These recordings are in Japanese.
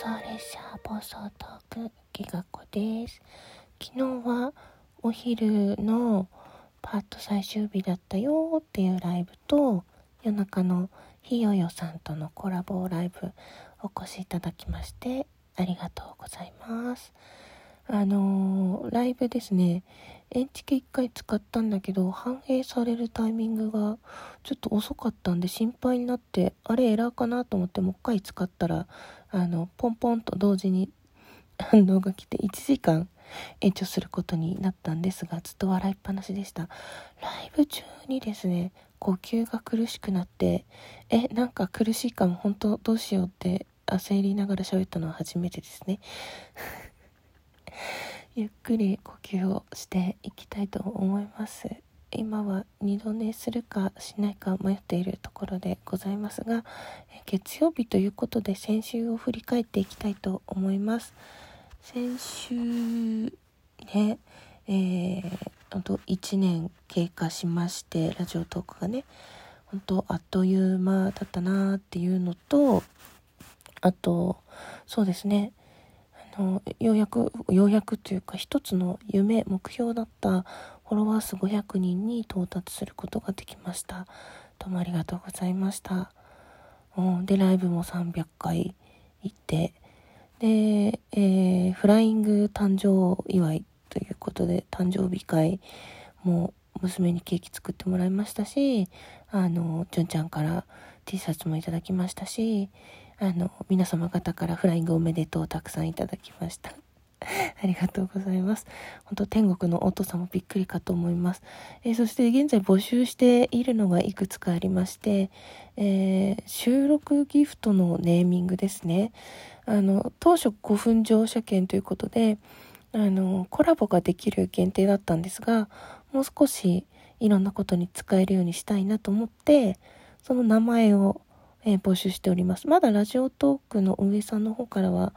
送列車暴走トークギガ子です。昨日はお昼のパート最終日だったよっていうライブと夜中のひよよさんとのコラボライブお越しいただきましてありがとうございます。あのー、ライブですね。エンチケ1回使ったんだけど反映されるタイミングがちょっと遅かったんで心配になってあれエラーかなと思ってもう一回使ったらあのポンポンと同時に反応が来て1時間延長することになったんですがずっと笑いっぱなしでした。ライブ中にですね呼吸が苦しくなってえなんか苦しいかも本当どうしようって焦りながら喋ったのは初めてですね。ゆっくり呼吸をしていきたいと思います。今は二度寝するかしないか迷っているところでございますが月曜日ということで先週を振り返っていきたいと思います。先週ねえー、あと1年経過しましてラジオトークがね本当あっという間だったなっていうのとあとそうですね。のようやくようやくというか一つの夢目標だったフォロワー数500人に到達することができました。どうもありがとうございました、でライブも300回行ってで、えー、フライング誕生祝いということで誕生日会も娘にケーキ作ってもらいましたしあの純ちゃんから T シャツもいただきましたしあの、皆様方からフライングおめでとうたくさんいただきました。ありがとうございます。本当天国のお父さんもびっくりかと思います。えー、そして現在募集しているのがいくつかありまして、えー、収録ギフトのネーミングですね。あの、当初5分乗車券ということで、あの、コラボができる限定だったんですが、もう少しいろんなことに使えるようにしたいなと思って、その名前をえー、募集しております。まだラジオトークの運営さんの方からは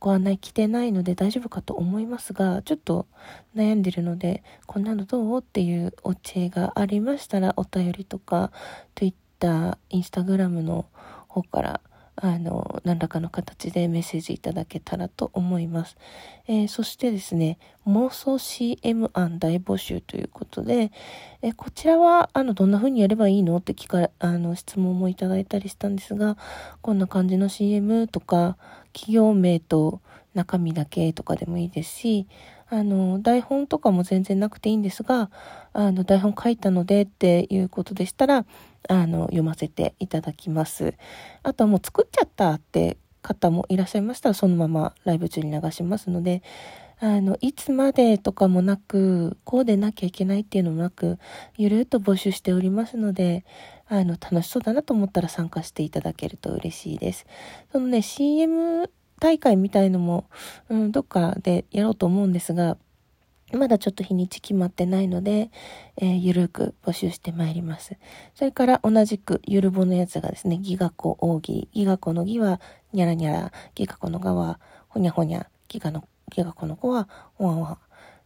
ご案内来てないので大丈夫かと思いますが、ちょっと悩んでるので、こんなのどう？っていうお知恵がありましたら、お便りとか、Twitter、Instagram の方からあの、何らかの形でメッセージいただけたらと思います。えー、そしてですね、妄想 CM 案大募集ということで、えー、こちらは、あの、どんな風にやればいいのって聞か、あの、質問もいただいたりしたんですが、こんな感じの CM とか、企業名と中身だけとかでもいいですし、あの、台本とかも全然なくていいんですが、あの、台本書いたのでっていうことでしたら、あの、読ませていただきます。あとはもう作っちゃったって方もいらっしゃいましたら、そのままライブ中に流しますので、あの、いつまでとかもなく、こうでなきゃいけないっていうのもなく、ゆるっと募集しておりますので、あの、楽しそうだなと思ったら参加していただけると嬉しいです。そのね、CM 大会みたいのも、うん、どっかでやろうと思うんですが、まだちょっと日にち決まってないので、えー、ゆるく募集してまいります。それから同じくゆるぼのやつがですね、ギガコ大喜利。ギガコのギはニャラニャラ、ギガコのガはほにゃほにゃ、ギガの、ギガコの子はワンワン。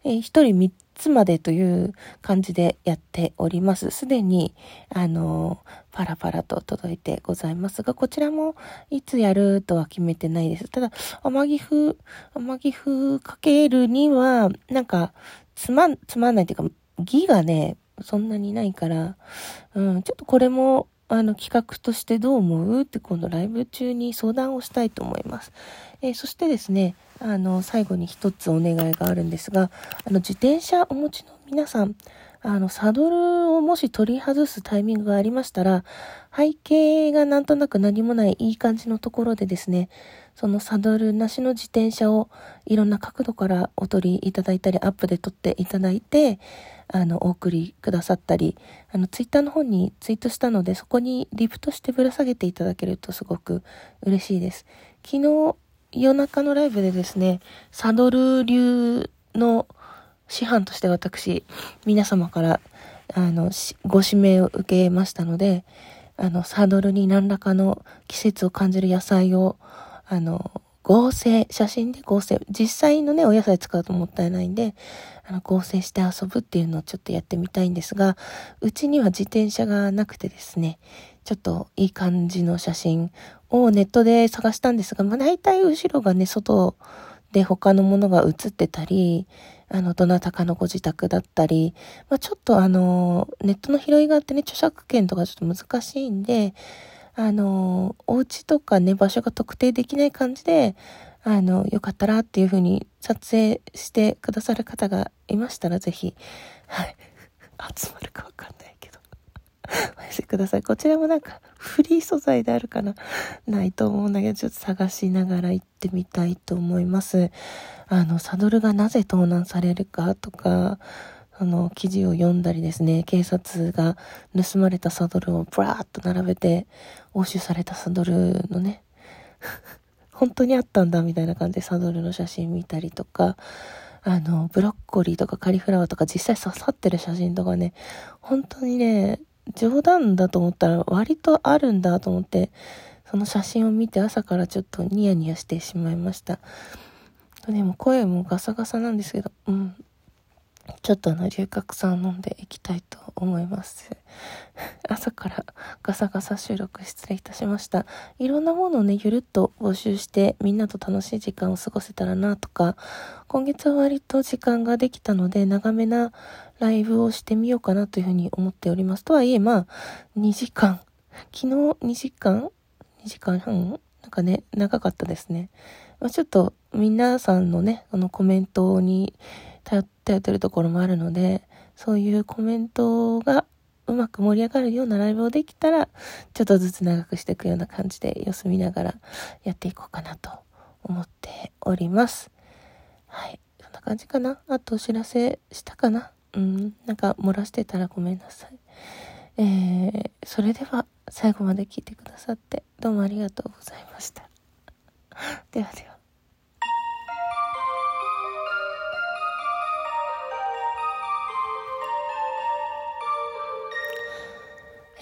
えー、一人三つまでという感じでやっております。すでに、あの、パラパラと届いてございますが、こちらもいつやるとは決めてないです。ただ、天城風、天城風かけるには、なんか、つまん、つまんないっていうか、義がね、そんなにないから、うん、ちょっとこれも、あの企画としてどう思うって今度ライブ中に相談をしたいと思います。えー、そしてですね、あの、最後に一つお願いがあるんですが、あの、自転車お持ちの皆さん、あの、サドルをもし取り外すタイミングがありましたら、背景がなんとなく何もないいい感じのところでですね、そのサドルなしの自転車をいろんな角度からお取りいただいたり、アップで撮っていただいて、あの、お送りくださったり、あの、ツイッターの方にツイートしたので、そこにリプとしてぶら下げていただけるとすごく嬉しいです。昨日、夜中のライブでですね、サドル流の師範として私、皆様から、あの、ご指名を受けましたので、あの、サドルに何らかの季節を感じる野菜を、あの、合成、写真で合成、実際のね、お野菜使うともったいないんで、あの、合成して遊ぶっていうのをちょっとやってみたいんですが、うちには自転車がなくてですね、ちょっといい感じの写真をネットで探したんですが、まあ大体後ろがね、外で他のものが映ってたり、あの、どなたかのご自宅だったり、まあちょっとあの、ネットの拾いがあってね、著作権とかちょっと難しいんで、あの、お家とかね、場所が特定できない感じで、あの、よかったらっていう風に撮影してくださる方がいましたら、ぜひ、はい、集まるかわかんない、お寄せください。こちらもなんか、フリー素材であるかな？ないと思うんだけど、ちょっと探しながら行ってみたいと思います。あの、サドルがなぜ盗難されるかとか、あの、記事を読んだりですね、警察が盗まれたサドルをブラーっと並べて、押収されたサドルのね、本当にあったんだみたいな感じでサドルの写真見たりとか、あの、ブロッコリーとかカリフラワーとか実際刺さってる写真とかね、本当にね、冗談だと思ったら割とあるんだと思って、その写真を見て朝からちょっとニヤニヤしてしまいました。でも声もガサガサなんですけど、うん、ちょっとあの、龍角散を飲んでいきたいと思います。朝からガサガサ収録失礼いたしました。いろんなものをね、ゆるっと募集してみんなと楽しい時間を過ごせたらなとか、今月は割と時間ができたので長めなライブをしてみようかなというふうに思っております。とはいえ、まあ、2時間、昨日2時間 ?2 時間半？なんかね、長かったですね。まあ、ちょっと皆さんのね、あのコメントに頼ってるところもあるので、そういうコメントがうまく盛り上がるようなライブをできたら、ちょっとずつ長くしていくような感じで様子見ながらやっていこうかなと思っております。はい。そんな感じかな？あとお知らせしたかな？うん。なんか漏らしてたらごめんなさい。えー、それでは最後まで聞いてくださってどうもありがとうございました。ではでは。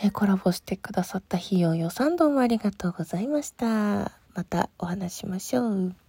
えコラボしてくださった費用予算どうもありがとうございました。またお話しましょう。